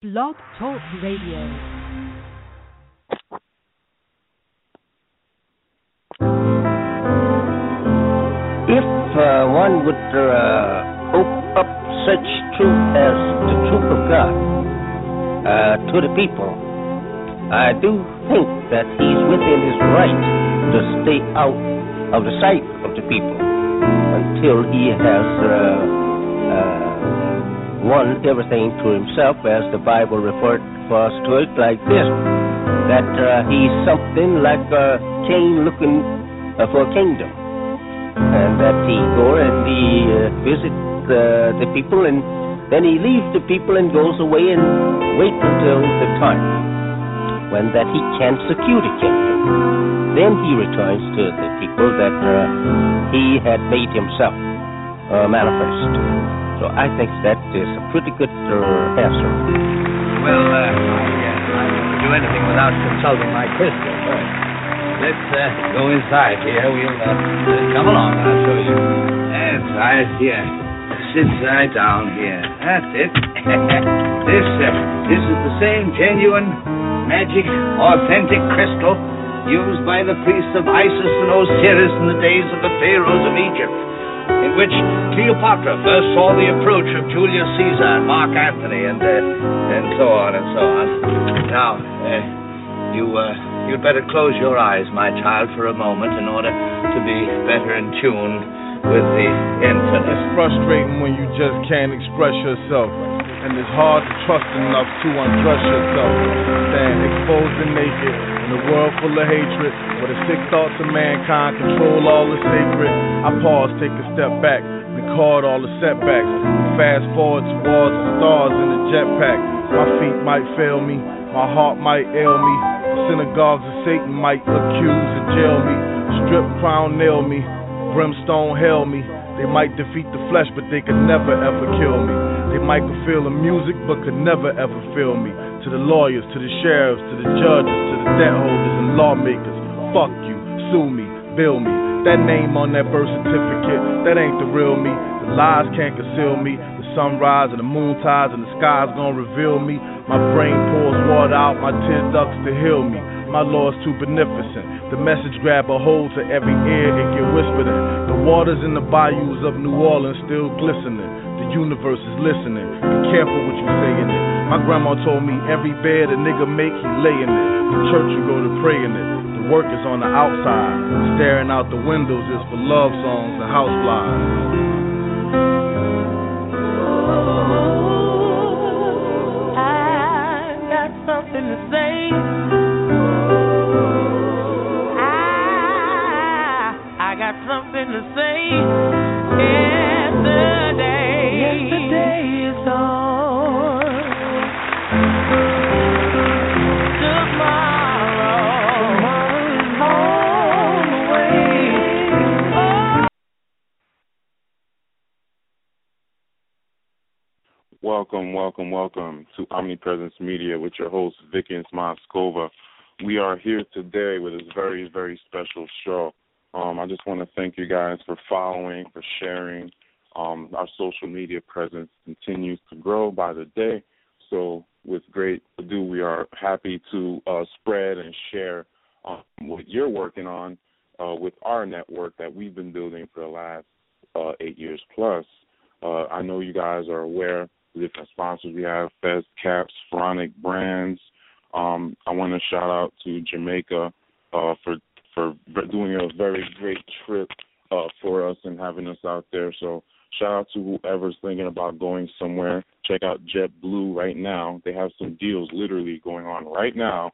Blog Talk Radio. If uh, one would uh, open up such truth as the truth of God uh, to the people, I do think that he's within his right to stay out of the sight of the people until he has uh, everything to himself, as the Bible referred us to it like this: that uh, he's something like a king looking uh, for a kingdom and that he go and he uh, visit uh, the people and then he leaves the people and goes away and wait until the time when that he can secure the kingdom. Then he returns to the people that uh, he had made himself manifest. So I think that is a pretty good uh, answer. Well, uh, I, I wouldn't do anything without consulting my crystal first. Let's uh, go inside here. We'll uh, come along. I'll show you. Right here. Sit right down here. That's it. this uh, this is the same genuine, magic, authentic crystal used by the priests of Isis and Osiris in the days of the pharaohs of Egypt, in which Cleopatra first saw the approach of Julius Caesar and Mark Antony, and uh, and so on and so on. Now, uh, you. Uh, You'd better close your eyes, my child, for a moment in order to be better in tune with the infinite. It's frustrating when you just can't express yourself. And it's hard to trust enough to undress yourself. Stand exposed and naked in a world full of hatred, where the sick thoughts of mankind control all the sacred. I pause, take a step back, record all the setbacks, fast forward towards the stars in the jetpack. My feet might fail me, my heart might ail me. Synagogues of Satan might accuse and jail me. Strip crown nail me. Brimstone hail me. They might defeat the flesh, but they could never ever kill me. They might could feel the music, but could never ever feel me. To the lawyers, to the sheriffs, to the judges, to the debt holders and lawmakers. Fuck you, sue me, bill me. That name on that birth certificate, that ain't the real me. The lies can't conceal me. The sunrise and the moon tides and the sky's gonna reveal me. My brain pours water out my tear ducts to heal me. My Lord's too beneficent. The message grab a hold to every ear and get whispered in. The waters in the bayous of New Orleans still glistening. The universe is listening. Be careful what you say in it. My grandma told me every bed a nigga make, he lay in it. The church you go to pray in it. The work is on the outside. Staring out the windows is for love songs and house flies. Oh, I got something to say. I, I got something to say. Yesterday, Welcome, welcome, welcome to Omnipresence Media with your host, Vickens Moscova. We are here today with a very, very special show. Um, I just want to thank you guys for following, for sharing. Um, our social media presence continues to grow by the day. So, with great ado, we are happy to uh, spread and share um, what you're working on uh, with our network that we've been building for the last uh, eight years plus. Uh, I know you guys are aware the different sponsors we have, Fez Caps, Pharaonic Brands. Um, I want to shout out to Jamaica uh, for for doing a very great trip uh, for us and having us out there. So shout out to whoever's thinking about going somewhere. Check out JetBlue right now. They have some deals literally going on right now.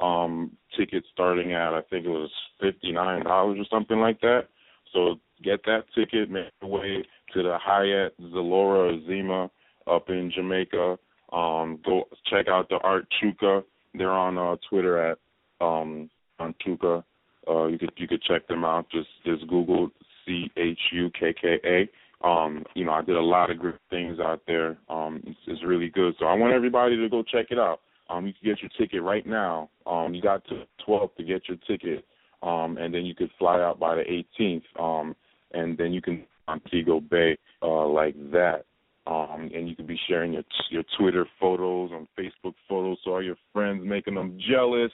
Um, tickets starting at I think it was fifty nine dollars or something like that. So get that ticket, make your way to the Hyatt Zilara Ziva up in Jamaica. Um, go check out the Art Chukka. They're on uh, Twitter at um, on Chukka. Uh, you could you could check them out. Just just Google C H U K K A. Um, you know, I did a lot of great things out there. Um, it's, it's really good. So I want everybody to go check it out. Um, you can get your ticket right now. Um, you got to 12th to get your ticket, um, and then you could fly out by the 18th, um, and then you can Montego Bay uh, like that. Um, and you could be sharing your your Twitter photos and Facebook photos, so all your friends making them jealous.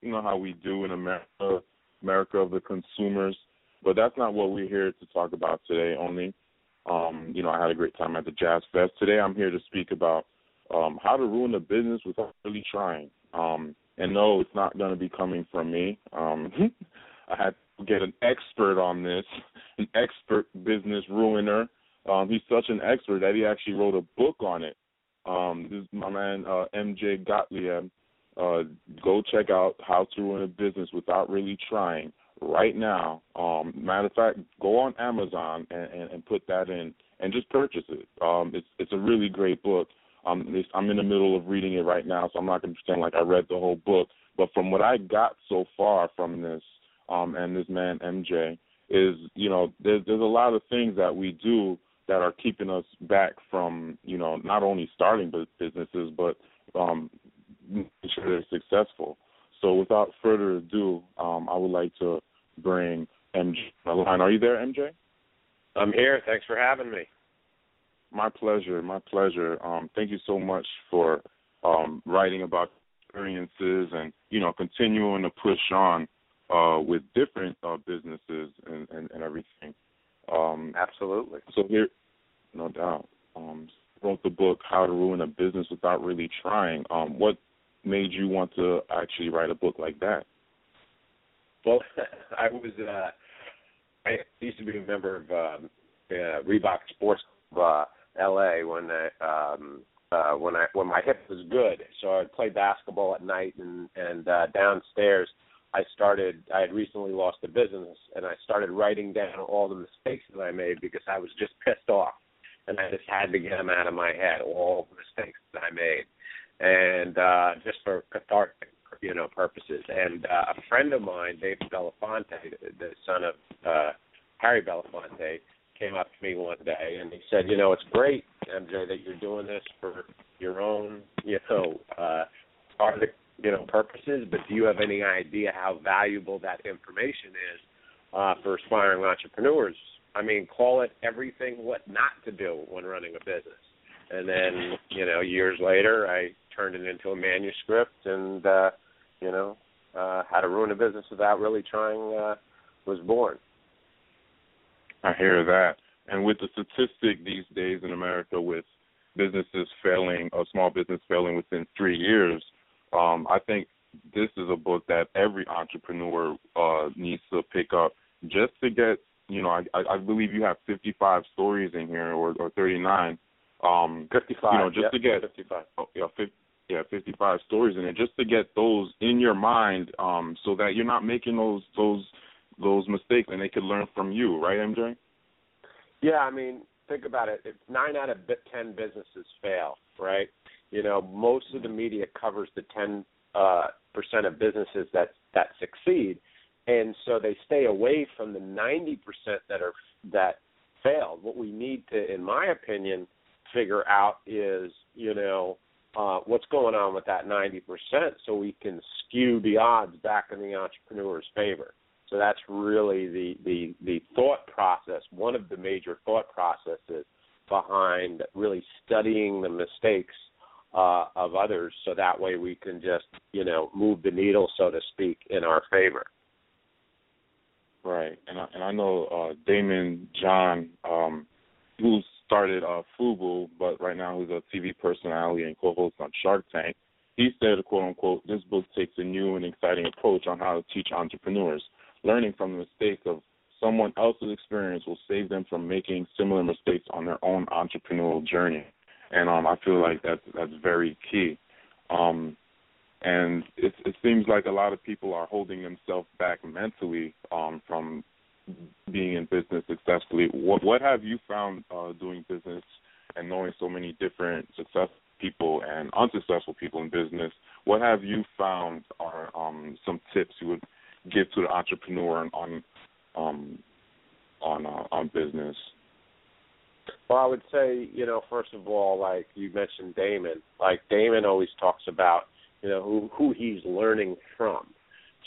You know how we do in America, America of the consumers. But that's not what we're here to talk about today. Only, um, you know, I had a great time at the Jazz Fest. Today, I'm here to speak about um, how to ruin a business without really trying. Um, and no, it's not going to be coming from me. Um, I had to get an expert on this, an expert business ruiner. Um, he's such an expert that he actually wrote a book on it. Um, this is my man uh, MJ Gottlieb. Uh, go check out How to Ruin a Business Without Really Trying right now. Um, matter of fact, go on Amazon and, and, and put that in and just purchase it. Um, it's it's a really great book. Um, this, I'm in the middle of reading it right now, so I'm not going to pretend like I read the whole book. But from what I got so far from this, um, and this man MJ is, you know, there's there's a lot of things that we do that are keeping us back from, you know, not only starting businesses but um, making sure they're successful. So without further ado, um, I would like to bring MJ on line. Are you there, MJ? I'm here. Thanks for having me. My pleasure. My pleasure. Um, thank you so much for um, writing about experiences and you know continuing to push on uh, with different uh, businesses and, and, and everything. Um, Absolutely. So here, no doubt. Um, wrote the book How to Ruin a Business Without Really Trying. Um, what made you want to actually write a book like that? Well, I was uh, I used to be a member of um, uh, Reebok Sports Club, uh, L.A. when I, um, uh, when I when my hip was good. So I'd play basketball at night, and and uh, downstairs I started. I had recently lost a business, and I started writing down all the mistakes that I made because I was just pissed off, and I just had to get them out of my head, all the mistakes that I made, and uh, just for cathartic, you know, purposes. And uh, a friend of mine, David Belafonte, the son of uh, Harry Belafonte, came up to me one day and he said, you know, it's great, MJ, that you're doing this for your own, you know, uh, you know, purposes. But do you have any idea how valuable that information is uh, for aspiring entrepreneurs? I mean, call it everything what not to do when running a business. And then, you know, years later, I turned it into a manuscript, and uh, you know, uh, how to ruin a business without really trying uh, was born. I hear that. And with the statistic these days in America with businesses failing, or small business failing within three years, um, I think this is a book that every entrepreneur uh, needs to pick up just to get, you know, I, I believe you have 55 stories in here or, or 39. Um, 55. You know, just yep, to get 55. Oh, yeah, 50, yeah, 55 stories in it, just to get those in your mind, um, so that you're not making those those those mistakes, and they can learn from you, right, MJ? Yeah, I mean, think about it. If nine out of ten businesses fail, right? You know, most of the media covers the ten uh, percent of businesses that that succeed, and so they stay away from the ninety percent that are that failed. What we need to, in my opinion, figure out is, you know, uh, what's going on with that ninety percent, so we can skew the odds back in the entrepreneur's favor. So that's really the, the, the thought process, one of the major thought processes behind really studying the mistakes uh, of others so that way we can just, you know, move the needle, so to speak, in our favor. Right. And I, and I know uh, Daymond John, um, who started uh, Fubu, but right now he's a TV personality and co-host on Shark Tank. He said, quote unquote, this book takes a new and exciting approach on how to teach entrepreneurs learning from the mistakes of someone else's experience will save them from making similar mistakes on their own entrepreneurial journey. And um, I feel like that's that's very key. Um, and it, it seems like a lot of people are holding themselves back mentally um, from being in business successfully. What what have you found uh, doing business and knowing so many different successful people and unsuccessful people in business? What have you found are um, some tips you would give to the entrepreneur on um on uh, on business? Well, I would say, you know, first of all, like you mentioned Daymond, like Daymond always talks about, you know, who who he's learning from.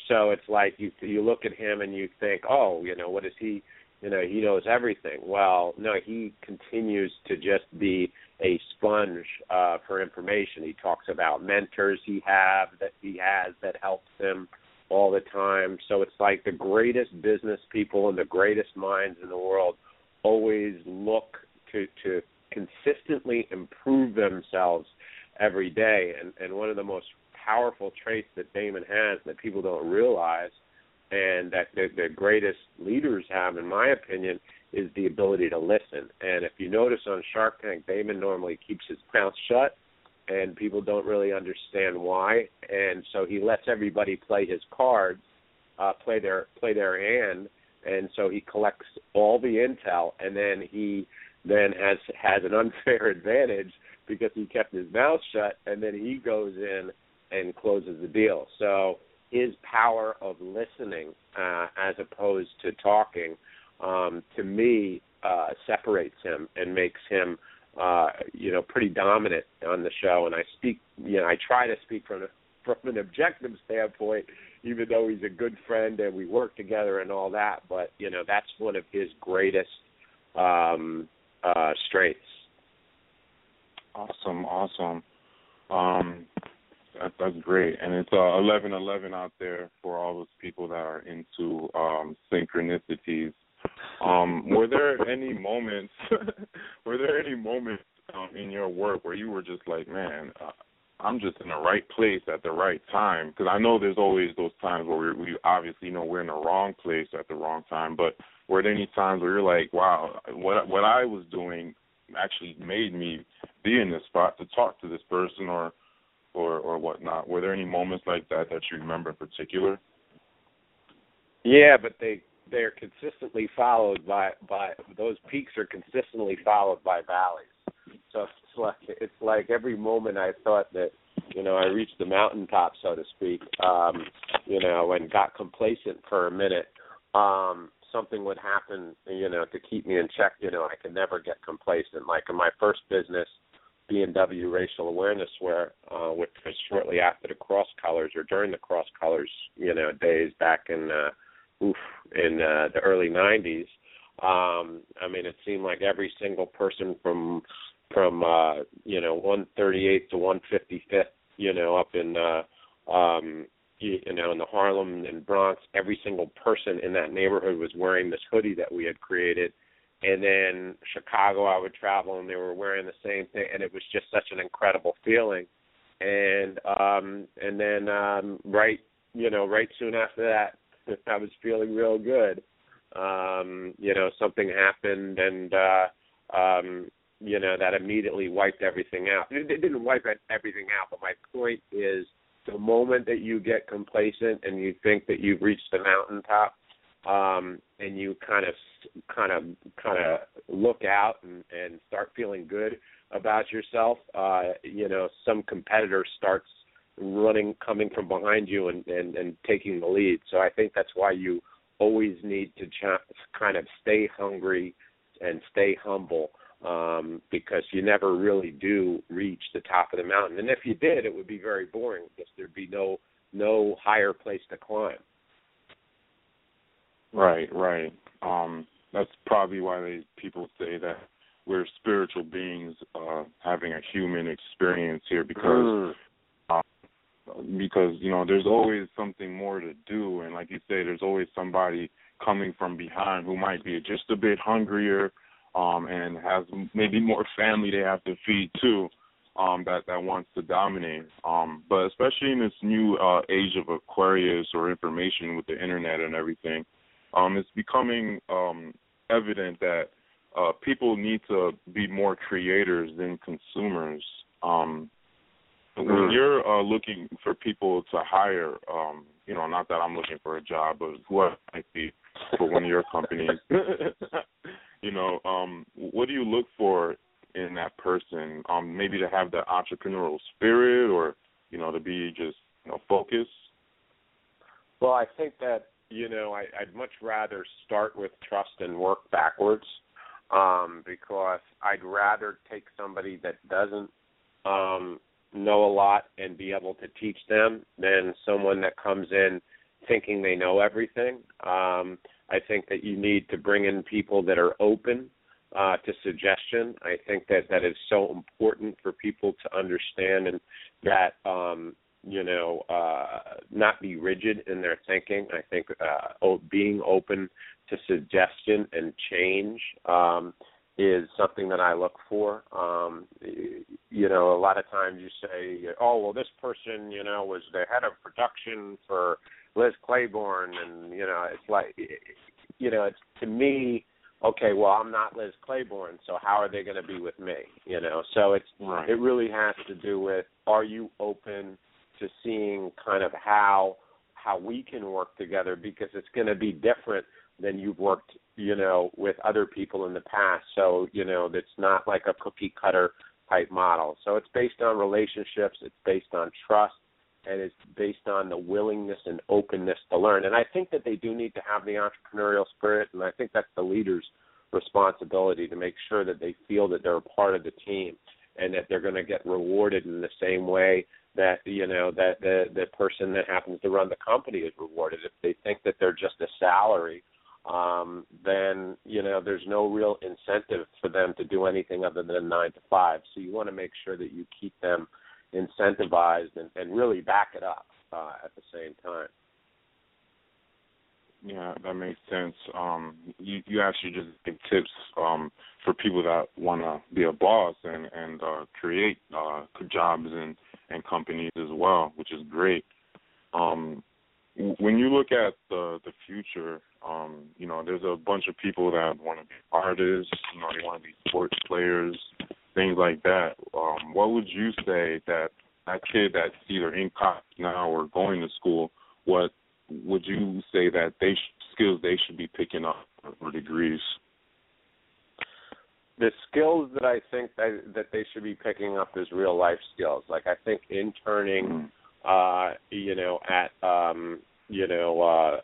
So it's like you you look at him and you think, oh, you know, what is he? You know, he knows everything. Well, no, he continues to just be a sponge uh, for information. He talks about mentors he have that he has that helps him all the time. So it's like the greatest business people and the greatest minds in the world always look to to consistently improve themselves every day. And and one of the most powerful traits that Daymond has that people don't realize and that the, the greatest leaders have, in my opinion, is the ability to listen. And if you notice on Shark Tank, Daymond normally keeps his mouth shut, and people don't really understand why. And so he lets everybody play his cards, uh, play their play their hand, and so he collects all the intel, and then he then has has an unfair advantage because he kept his mouth shut, and then he goes in and closes the deal. So his power of listening uh, as opposed to talking, um, to me, uh, separates him and makes him, uh, you know, pretty dominant on the show. And I speak, you know, I try to speak from from an objective standpoint, even though he's a good friend and we work together and all that. But you know, that's one of his greatest um, uh, strengths. Awesome, awesome. Um, that, that's great, and it's uh, eleven eleven out there for all those people that are into um, synchronicities. Um, were there any moments? were there any moments um, in your work where you were just like, man, uh, I'm just in the right place at the right time? Because I know there's always those times where we, we obviously know we're in the wrong place at the wrong time. But were there any times where you're like, wow, what what I was doing actually made me be in this spot to talk to this person or or or whatnot. Were there any moments like that that you remember in particular? Yeah, but they they're consistently followed by by those peaks are consistently followed by valleys. So it's like it's like every moment I thought that you know I reached the mountaintop, so to speak, um, you know, and got complacent for a minute. Um, something would happen, you know, to keep me in check. You know, I could never get complacent. Like in my first business, B&W Racial Awareness Wear, uh, which was shortly after the cross colors or during the cross colors, you know, days back in uh, oof in uh, the early '90s. Um, I mean, it seemed like every single person from from uh, you know 138th to 155th, you know, up in uh, um, you, know in the Harlem and Bronx, every single person in that neighborhood was wearing this hoodie that we had created. And then Chicago I would travel and they were wearing the same thing and it was just such an incredible feeling. And um and then um right you know right soon after that I was feeling real good. Um you know something happened and uh um you know that immediately wiped everything out it, it didn't wipe everything out but my point is the moment that you get complacent and you think that you've reached the mountaintop um, and you kind of kind of kind of look out and, and start feeling good about yourself, uh, you know, some competitor starts running, coming from behind you and, and, and taking the lead. So I think that's why you always need to ch- kind of stay hungry and stay humble um, because you never really do reach the top of the mountain. And if you did, it would be very boring because there'd be no no higher place to climb. Right, right. Um, that's probably why they people say that we're spiritual beings uh, having a human experience here because Mm. uh, because you know there's always something more to do and like you say there's always somebody coming from behind who might be just a bit hungrier um and has maybe more family they have to feed too um that that wants to dominate um but especially in this new uh age of aquarius or information with the internet and everything um it's becoming um evident that uh people need to be more creators than consumers um when Mhm. you're uh, looking for people to hire, um, you know, not that I'm looking for a job, but whoever might be for one of your companies, you know, um, what do look for in that person? Um, maybe to have that entrepreneurial spirit, or you know, to be just you know focused. Well, I think that you know I, I'd much rather start with trust and work backwards, um, because I'd rather take somebody that doesn't um, know a lot and be able to teach them than someone that comes in thinking they know everything. Um, I think that you need to bring in people that are open uh, to suggestion. I think that that is so important for people to understand and that um, you know uh, not be rigid in their thinking. I think uh, being open to suggestion and change um, is something that I look for. Um, you know, a lot of times you say, "Oh, well, this person, you know, was the head of production for Liz Claiborne," and you know, it's like, you know, it's to me okay, well, I'm not Liz Claiborne, so how are they going to be with me? You know, so it's right. it really has to do with are you open to seeing kind of how how we can work together because it's going to be different than you've worked, you know, with other people in the past. So, you know, that's not like a cookie cutter type model. So it's based on relationships, it's based on trust, and it's based on the willingness and openness to learn. And I think that they do need to have the entrepreneurial spirit, and I think that's the leader's responsibility to make sure that they feel that they're a part of the team and that they're going to get rewarded in the same way that you know that the the person that happens to run the company is rewarded. If they think that they're just a salary, um, then you know there's no real incentive for them to do anything other than nine to five. So you want to make sure that you keep them incentivized and, and really back it up uh, at the same time. Yeah, that makes sense. Um, you you actually just give tips um, for people that want to be a boss and and uh, create uh, jobs and and companies as well, which is great. Um, when you look at the the future, um, you know, there's a bunch of people that want to be artists. You know, they want to be sports players, things like that. Um, what would you say that that kid that's either in college now or going to school, what would you say that they sh- skills they should be picking up or degrees? The skills that I think that that they should be picking up is real life skills. Like I think interning, Mm-hmm. uh, you know, at um, you know, uh,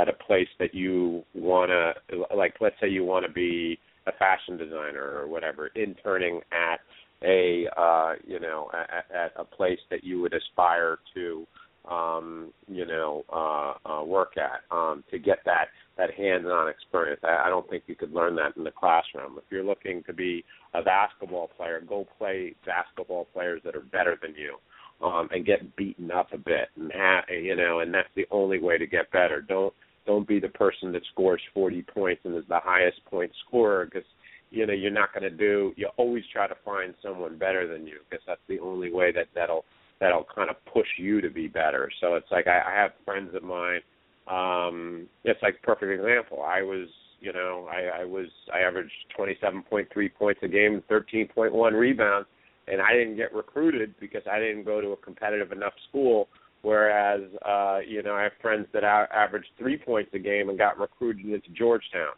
at a place that you want to, like, let's say you want to be a fashion designer or whatever, interning at a, uh, you know, at, at a place that you would aspire to, um, you know, uh, uh, work at, um, to get that that hands-on experience. I, I don't think you could learn that in the classroom. If you're looking to be a basketball player, go play basketball players that are better than you um, and get beaten up a bit, and ha- you know, and that's the only way to get better. Don't don't be the person that scores 40 points and is the highest point scorer because you know you're not going to do. You always try to find someone better than you because that's the only way that that'll that'll kind of push you to be better. So it's like I, I have friends of mine. Um, it's like perfect example. I was you know, I, I was I averaged 27.3 points a game, 13.1 rebounds, and I didn't get recruited because I didn't go to a competitive enough school. Whereas, uh, you know, I have friends that a- averaged three points a game and got recruited into Georgetown.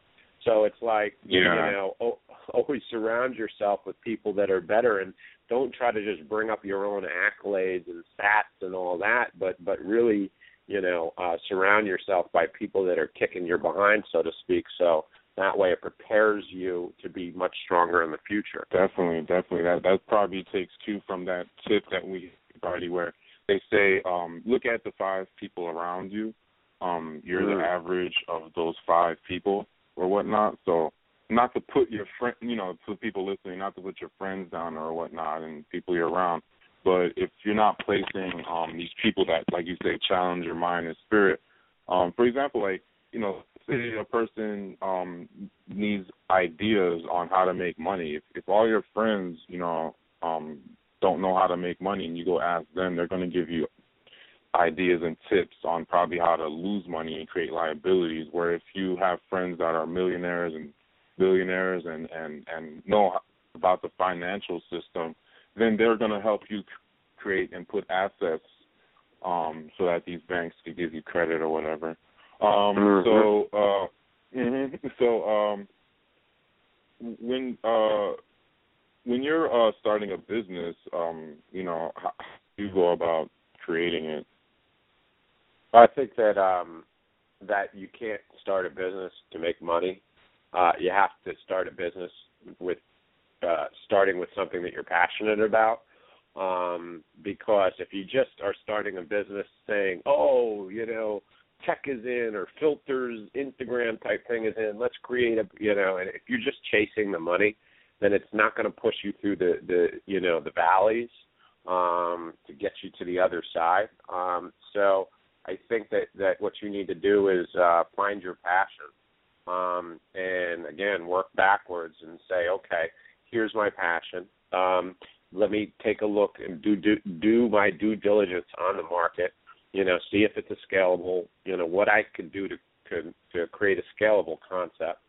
So it's like, Yeah. you know, o- always surround yourself with people that are better, and don't try to just bring up your own accolades and stats and all that, but but really, you know, uh, surround yourself by people that are kicking your behind, so to speak. So that way, it prepares you to be much stronger in the future. Definitely, definitely. That that probably takes cue from that tip that we already where they say, um, look at the five people around you. Um, you're Mm. the average of those five people or whatnot. So not to put your friend, you know, to people listening, not to put your friends down or whatnot and people you're around. But if you're not placing um these people that, like you say, challenge your mind and spirit, um, for example, like you know, say a person um needs ideas on how to make money. If if all your friends, you know, um don't know how to make money and you go ask them, they're gonna give you ideas and tips on probably how to lose money and create liabilities. Where if you have friends that are millionaires and billionaires and and and know about the financial system, then they're going to help you create and put assets um so that these banks could give you credit or whatever. Um Mhm. so uh mhm. so um when uh when you're uh starting a business, um, you know, how, do you go about creating it? I think that um that you can't start a business to make money. Uh you have to start a business with uh starting with something that you're passionate about. Um because if you just are starting a business saying, "Oh, you know, tech is in or filters, Instagram type thing is in. Let's create a you know, and if you're just chasing the money, then it's not going to push you through the the you know the valleys um, to get you to the other side. Um, so I think that that what you need to do is uh, find your passion, um, and again work backwards and say, okay, here's my passion. Um, let me take a look and do do do my due diligence on the market. You know, see if it's a scalable. You know, what I can do to to, to create a scalable concept.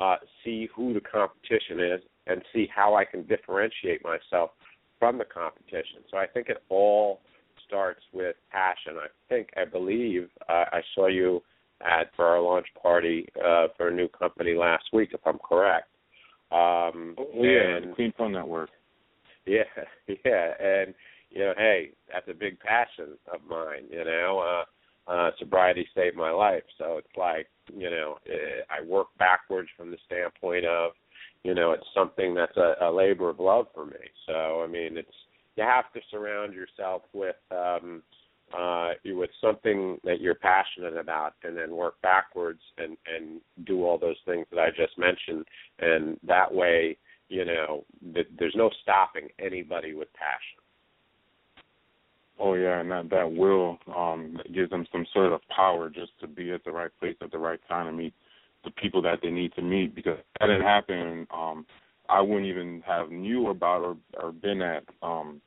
Uh, see who the competition is, and see how I can differentiate myself from the competition. So I think it all starts with passion. I think, I believe, uh, I saw you at for our launch party uh, for a new company last week, if I'm correct. Um, oh, yeah, and, Clean Fun Network. Yeah, yeah, and you know, hey, that's a big passion of mine. You know, uh, uh, sobriety saved my life, so it's like you know, eh, I work backwards from the standpoint of, you know, it's something that's a, a labor of love for me. So I mean, it's you have to surround yourself with um, uh, with something that you're passionate about, and then work backwards and and do all those things that I just mentioned, and that way you know, th- there's no stopping anybody with passion. Oh yeah, and that that will um gives them some sort of power just to be at the right place at the right time to meet the people that they need to meet because if that didn't happen, um I wouldn't even have knew about or or been at um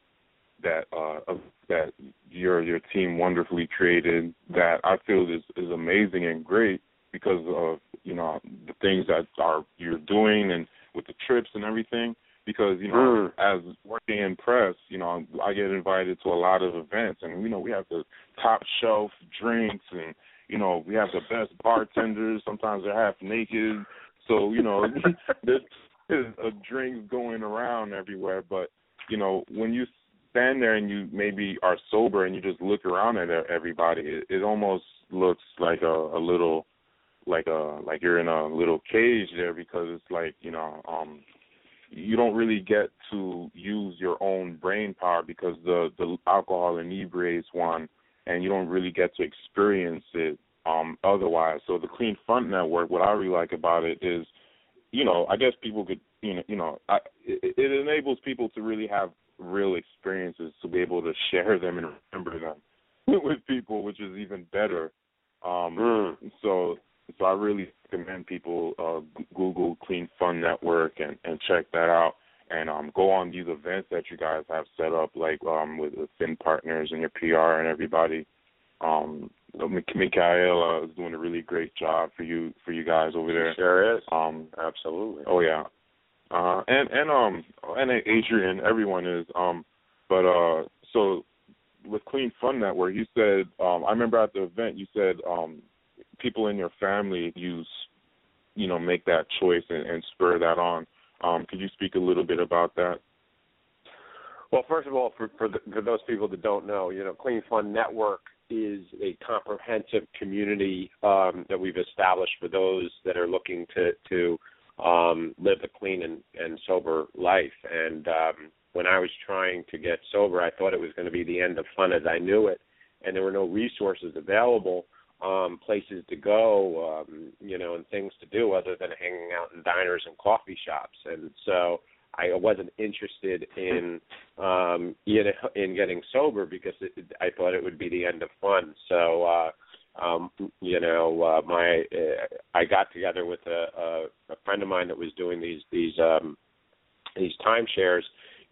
that uh that your your team wonderfully created that. I feel is is amazing and great because of you know the things that are you're doing and with the trips and everything because you know Mm. as working in press you know i get invited to a lot of events. And you know we have the top shelf drinks and you know we have the best bartenders. Sometimes they're half naked. So you know there's, a drink going around everywhere. But you know when you stand there and you maybe are sober and you just look around at everybody it, it almost looks like a, a little like a like you're in a little cage there because it's like you know um you don't really get to use your own brain power because the the alcohol inebriates one and you don't really get to experience it um otherwise so the clean Fun network what i really like about it is you know i guess people could you know you know I, it, it enables people to really have real experiences to be able to share them and remember them with people which is even better um Mm. so so I really recommend people uh, Google Clean Fun Network and, and check that out. And um, go on these events that you guys have set up, like um, with the Fin partners and your PR and everybody. Um, Mikaela is doing a really great job for you for you guys over there. Sure is. Um, Absolutely. Oh yeah, uh, and and um and Adrian, everyone is um, but uh so with Clean Fun Network, you said um I remember at the event you said um people in your family use you know make that choice and, and spur that on. Um, could you speak a little bit about that? Well, first of all, for for, the, for those people that don't know, you know, Clean Fun Network is a comprehensive community um, that we've established for those that are looking to to um, live a clean and, and sober life. And um, when I was trying to get sober, I thought it was going to be the end of fun as I knew it, and there were no resources available, um, places to go, um, you know, and things to do other than hanging out in diners and coffee shops. And so I wasn't interested in um you know in getting sober because it, I thought it would be the end of fun. So uh um you know uh, my uh, I got together with a, a a friend of mine that was doing these these um these timeshares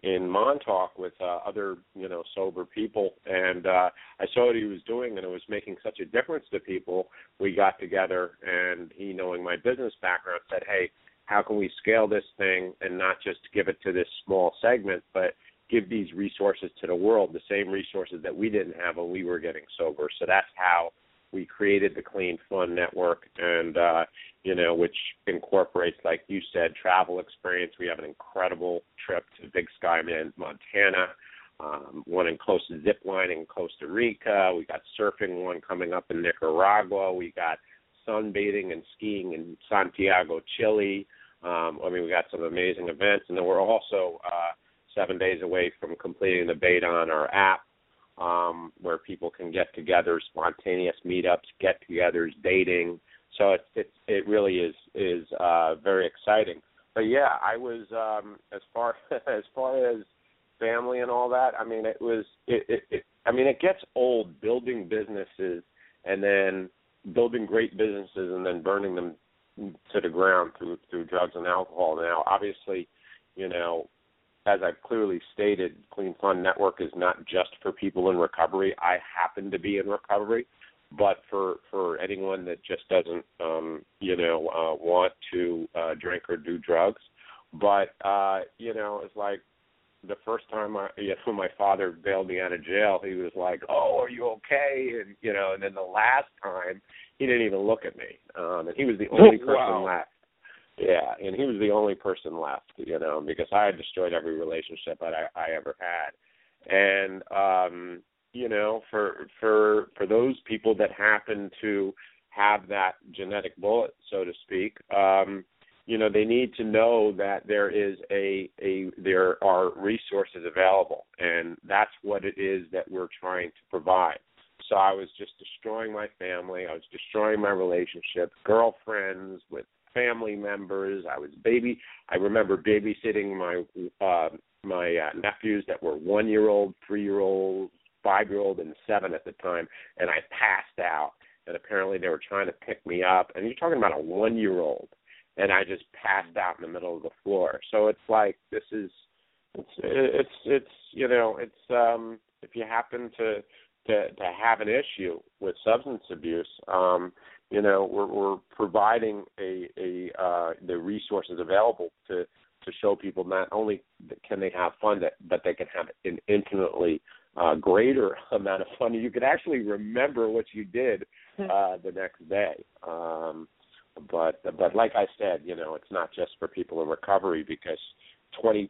in Montauk with uh, other you know sober people and uh I saw what he was doing and it was making such a difference to people. We got together and he knowing my business background said, "Hey, how can we scale this thing and not just give it to this small segment, but give these resources to the world, the same resources that we didn't have when we were getting sober. So that's how we created the Clean Fun Network, and uh, you know, which incorporates, like you said, travel experience. We have an incredible trip to Big Sky, Montana. Um, one in close to zip lining in Costa Rica. We got surfing one coming up in Nicaragua. We got sunbathing and skiing in Santiago, Chile. Um, I mean, we got some amazing events, and then we're also uh, seven days away from completing the beta on our app. Um, where people can get together, spontaneous meetups, get-togethers, dating. So it it it really is is uh, very exciting. But yeah, I was um, as far as far as family and all that. I mean, it was it, it, it I mean, it gets old building businesses and then building great businesses and then burning them to the ground through through drugs and alcohol. Now, obviously, you know, as I've clearly stated, Clean Fun Network is not just for people in recovery. I happen to be in recovery, but for for anyone that just doesn't, um, you know, uh, want to uh, drink or do drugs. But uh, you know, it's like the first time I, you know, my father bailed me out of jail, he was like, "Oh, are you okay?" And you know, and then the last time, he didn't even look at me, um, and he was the only person Wow. left. Yeah, and he was the only person left, you know, because I had destroyed every relationship that I, I ever had, and um, you know, for for for those people that happen to have that genetic bullet, so to speak, um, you know, they need to know that there is a a there are resources available, and that's what it is that we're trying to provide. So I was just destroying my family. I was destroying my relationships, girlfriends with family members. I was baby. I remember babysitting my uh, my uh, nephews that were one year old, three year old, five year old, and seven at the time, and I passed out. And apparently they were trying to pick me up. And you're talking about a one year old, and I just passed out in the middle of the floor. So it's like this is it's it's it's you know it's um if you happen to to to have an issue with substance abuse um you know we're we're providing a a uh the resources available to to show people not only can they have fun that but they can have an infinitely uh greater amount of fun. You can actually remember what you did uh the next day. Um but but like I said, you know, it's not just for people in recovery because 20%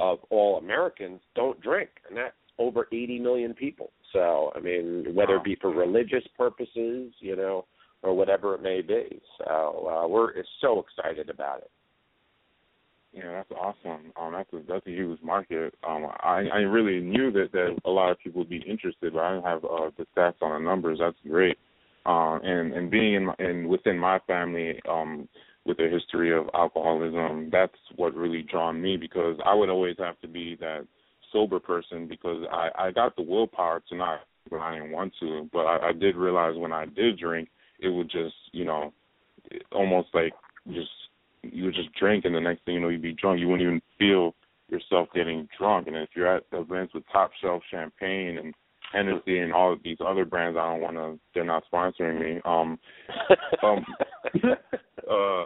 of all Americans don't drink, and that's over 80 million people. So, I mean, whether it be for religious purposes, you know, or whatever it may be. So, uh, we're so excited about it. Yeah, that's awesome. Um, that's a that's a huge market. Um, I I really knew that that a lot of people would be interested, but I don't have uh, the stats on the numbers. That's great. Uh, and and being in my, and within my family, um, with a history of alcoholism, that's what really drawn me because I would always have to be that sober person because I I got the willpower to not when I didn't want to, but I, I did realize when I did drink, it would just you know, almost like just you would just drink, and the next thing you know, you'd be drunk. You wouldn't even feel yourself getting drunk. And if you're at events with top shelf champagne and Hennessy and all of these other brands, I don't want to. They're not sponsoring me. Um, um, uh,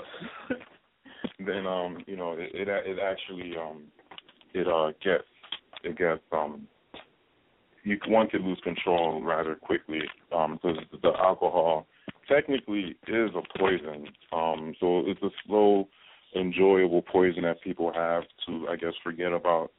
then um, you know, it it, it actually um, it uh gets it gets um, you one could lose control rather quickly um, because the alcohol technically is a poison. Um, so it's a slow, enjoyable poison that people have to, I guess, forget about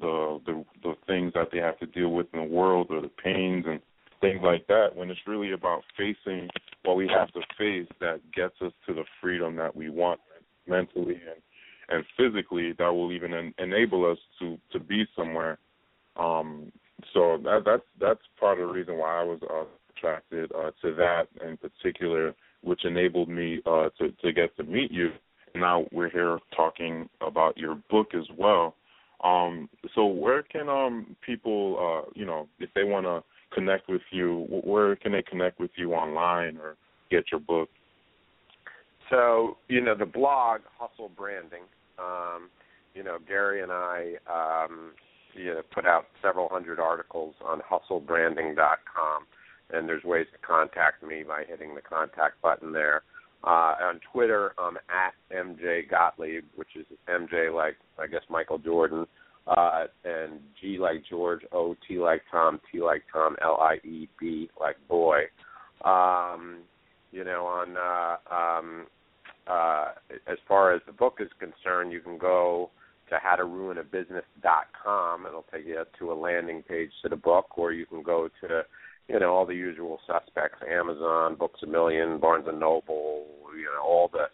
the the the things that they have to deal with in the world or the pains and things like that. When it's really about facing what we have to face that gets us to the freedom that we want mentally and and physically that will even en- enable us to to be somewhere. Um, so that that's that's part of the reason why I was uh, attracted uh, to that in particular, which enabled me uh, to to get to meet you. Now we're here talking about your book as well. Um, so where can um people uh you know if they want to connect with you, where can they connect with you online or get your book? So, you know, the blog Hustle Branding, um, you know, Gary and I um you know, put out several hundred articles on hustlebranding.com and there's ways to contact me by hitting the contact button there. Uh, on Twitter, I'm at MJ Gottlieb, which is MJ like I guess Michael Jordan, uh, and G like George, O T like Tom, T like Tom, L I E B like boy. Um, you know, on uh, um, uh, as far as the book is concerned, you can go to howtoruinabusiness.com. It'll take you to a landing page to the book, or you can go to you know all the usual suspects: Amazon, Books a Million, Barnes and Noble, you know all the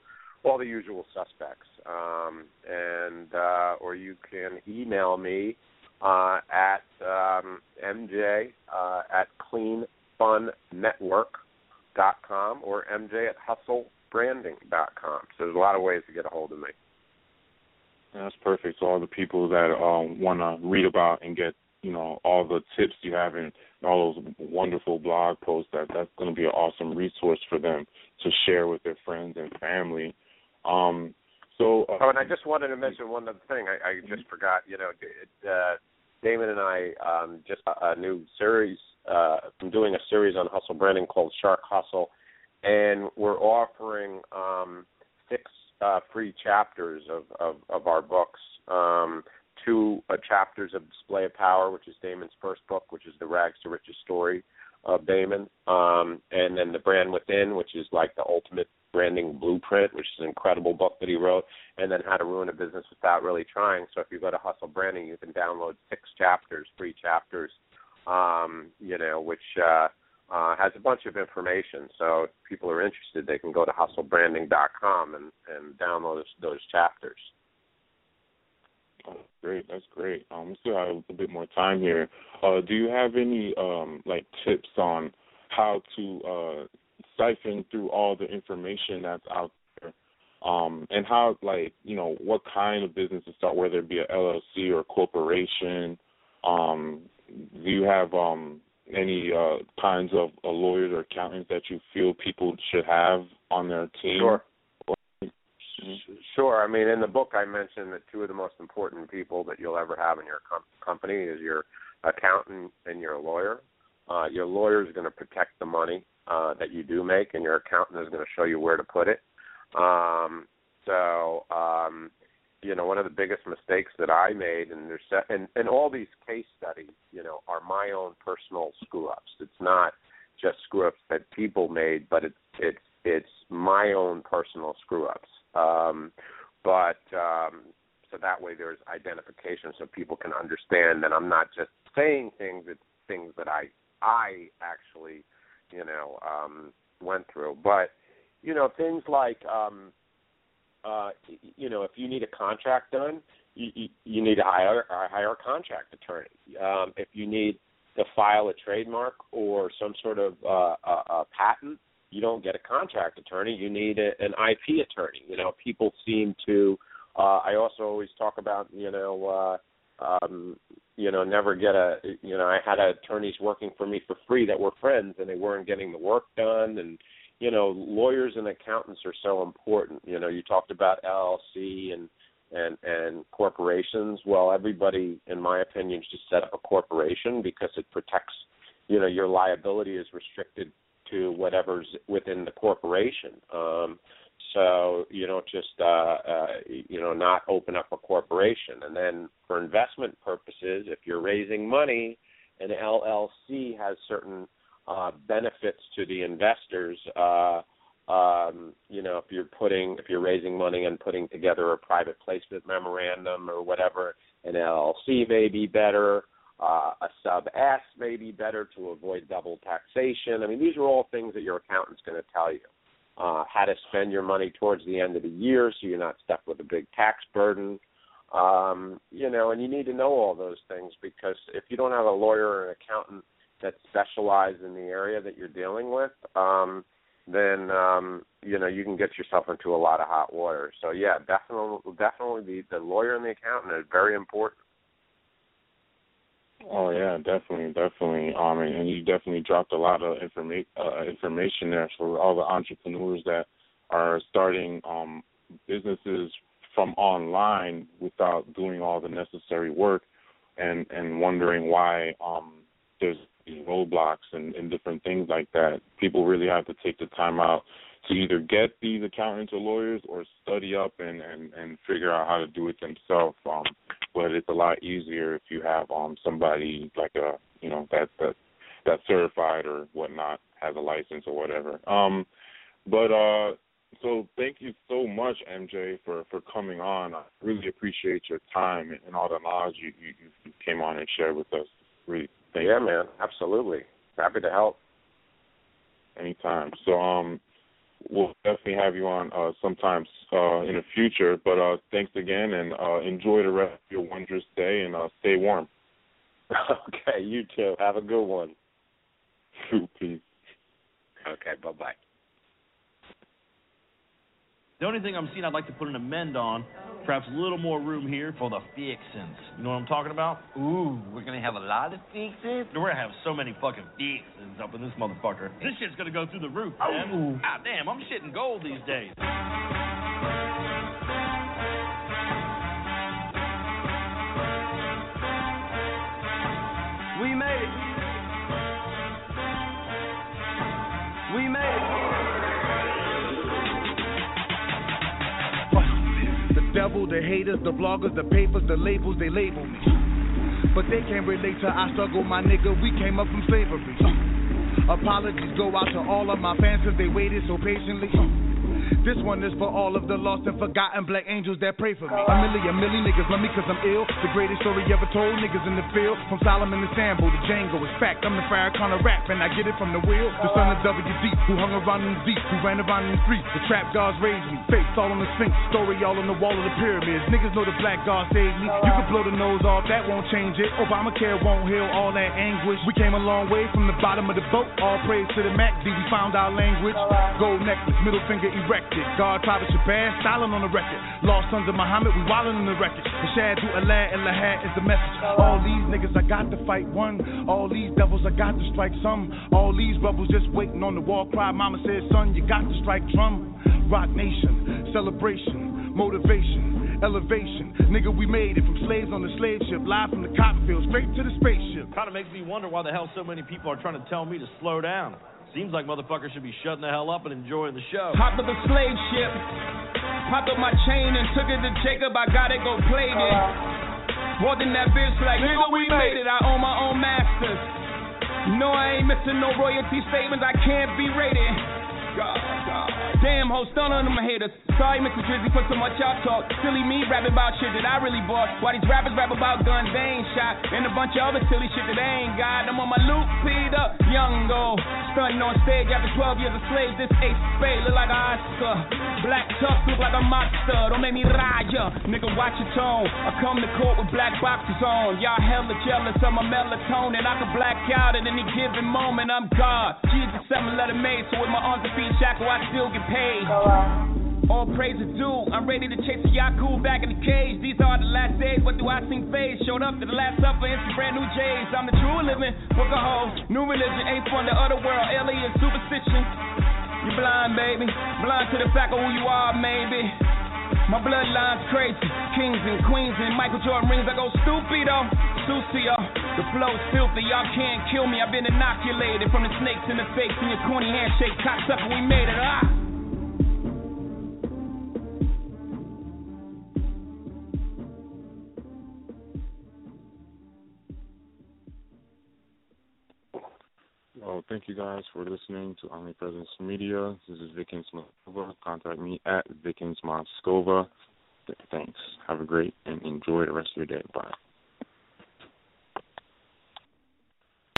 all the usual suspects. Um, and uh, or you can email me uh, at um, MJ uh, at cleanfunnetwork.com or MJ at hustlebranding.com. So there's a lot of ways to get a hold of me. That's perfect. So all the people that um, want to read about and get you know all the tips you have and all those wonderful blog posts that that's going to be an awesome resource for them to share with their friends and family. Um, so uh, oh, and I just wanted to mention one other thing. I, I just forgot. You know, uh, Daymond and I um, just a, a new series. Uh, I'm doing a series on hustle branding called Shark Hustle, and we're offering um, six uh, free chapters of, of, of our books. Um, two uh, chapters of Display of Power, which is Daymond's first book, which is the Rags to Riches story of Damon, um, and then The Brand Within, which is like the ultimate branding blueprint, which is an incredible book that he wrote, and then How to Ruin a Business Without Really Trying. So if you go to Hustle Branding, you can download six chapters, free chapters, um, you know, which uh, uh, has a bunch of information. So if people are interested, they can go to hustlebranding.com and, and download those, those chapters. Oh, great, that's great. Um, we still have a bit more time here. Uh, do you have any um, like tips on how to uh, siphon through all the information that's out there, um, and how like you know what kind of business to start, whether it be a LLC or a corporation? Um, do you have um, any uh, kinds of uh, lawyers or accountants that you feel people should have on their team? Sure. Sure. I mean, in the book, I mentioned that two of the most important people that you'll ever have in your com- company is your accountant and your lawyer. Uh, your lawyer is going to protect the money uh, that you do make, and your accountant is going to show you where to put it. Um, so, um, you know, one of the biggest mistakes that I made, and there's and, and all these case studies, you know, are my own personal screw ups. It's not just screw ups that people made, but it's it's it's my own personal screw ups. Um, but um, so that way there's identification, so people can understand that I'm not just saying things; it's things that I I actually, you know, um, went through. But you know, things like, um, uh, you know, if you need a contract done, you, you, need to hire uh, hire a contract attorney. Um, if you need to file a trademark or some sort of uh, a, a patent, you don't get a contract attorney. You need a, an IP attorney. You know, people seem to. Uh, I also always talk about you know. Uh, um, you know, never get a. You know, I had attorneys working for me for free that were friends, and they weren't getting the work done. And you know, lawyers and accountants are so important. You know, you talked about LLC and and and corporations. Well, everybody, in my opinion, should set up a corporation because it protects. You know, your liability is restricted to whatever's within the corporation. Um, so you know, just uh, uh, you know, not open up a corporation. And then for investment purposes, if you're raising money, an LLC has certain uh, benefits to the investors. Uh, um, you know, if you're putting, if you're raising money and putting together a private placement memorandum or whatever, an LLC may be better. Uh, a sub S may be better to avoid double taxation. I mean, these are all things that your accountant's going to tell you. Uh, how to spend your money towards the end of the year so you're not stuck with a big tax burden. Um, you know, and you need to know all those things because if you don't have a lawyer or an accountant that specialize in the area that you're dealing with, um, then um, you know you can get yourself into a lot of hot water. So yeah, definitely, definitely the the lawyer and the accountant are very important. Oh yeah, definitely, definitely. Um, and, and you definitely dropped a lot of informa- uh, information there for all the entrepreneurs that are starting um, businesses from online without doing all the necessary work, and and wondering why um, there's roadblocks and, and different things like that. People really have to take the time out to either get these accountants or lawyers or study up and and and figure out how to do it themselves. Um, but it's a lot easier if you have um somebody like a you know that that that's certified or whatnot has a license or whatever. Um, but uh, so thank you so much, MJ, for for coming on. I really appreciate your time and, and all the knowledge you, you you came on and shared with us. Really, thank yeah, you. man, absolutely. Happy to help. Anytime. So um, we'll definitely have you on uh, sometimes uh, in the future. But uh, thanks again, and uh, enjoy the rest of your wondrous day, and uh, stay warm. Okay, you too. Have a good one. Peace. Okay, bye bye. The only thing I'm seeing I'd like to put an amend on, perhaps a little more room here for the fixins. You know what I'm talking about? Ooh, we're gonna have a lot of fixes. We're gonna have so many fucking fixins up in this motherfucker. This shit's gonna go through the roof, man. God damn, I'm shitting gold these days. Devil, the haters, the bloggers, the papers, the labels, they label me. But they can't relate to I struggle, my nigga. We came up from slavery. Apologies go out to all of my fans cause they waited so patiently. This one is for all of the lost and forgotten black angels that pray for me. A million, million niggas love me cause I'm ill. The greatest story ever told, niggas in the field. From Solomon to Sambo to Django, it's fact. I'm the Farrakhan of rap and I get it from the wheel. The son of WD, who hung around in the deep, who ran around in the. The trap gods raised me. Face all on the Sphinx, story all on the wall of the pyramids. Niggas know the black god saved me. You can blow the nose off, that won't change it. Obamacare won't heal all that anguish. We came a long way from the bottom of the boat. All praise to the MACD, we found our language. Gold necklace, middle finger erected. God of Shabazz, silent on the record. Lost sons of Muhammad, we wildin' on the record. The Shadu Allah and Lahad is the message. All these niggas, I got to fight one. All these devils, I got to strike some. All these rebels just waiting on the wall cry. Mama said, son, you got to strike drum. Roc Nation, celebration, motivation, elevation. Nigga, we made it from slaves on the slave ship, live from the cotton field, straight to the spaceship. Kind of makes me wonder why the hell so many people are trying to tell me to slow down. Seems like motherfuckers should be shutting the hell up and enjoying the show. Hopped up a slave ship, popped up my chain and took it to Jacob. I gotta go play it. Uh-huh. More than that bitch, like nigga, we made it. I own my own masters. No, I ain't missing no royalty statements. I can't be rated. Damn, ho, stun on them haters. Sorry, Mr. Drizzy, for so much y'all talk. Silly me rapping about shit that I really bought. Why these rappers rap about guns they ain't shot. And a bunch of other silly shit that they ain't got. I'm on my loop, Peter, young go. Stunting on stage after 12 years of slaves. This ace spade look like an Oscar. Black tux look like a monster. Don't make me ride ya. Nigga, watch your tone. I come to court with black boxes on. Y'all hella jealous of my melatonin. I can black out at any given moment. I'm God. Jesus, seven letter made. So with my arms and feet shackle, I still get paid. All praise is due. I'm ready to chase the Yaku back in the cage. These are the last days. What do I sing phase? Showed up to the last supper in some brand new J's. I'm the true living. Book a hoe. New religion ain't from the other world. Alien superstition. You blind, baby. Blind to the fact of who you are, maybe. My bloodline's crazy. Kings and queens and Michael Jordan rings. I go Sucio. The flow's filthy. Y'all can't kill me. I've been inoculated from the snakes in the face and your corny handshake. Cocksucker, we made it. Ah! Well, thank you guys for listening to Omnipresence Media. This is Vickens Moscova. Contact me at Vickens Moscova. Thanks. Have a great and enjoy the rest of your day. Bye.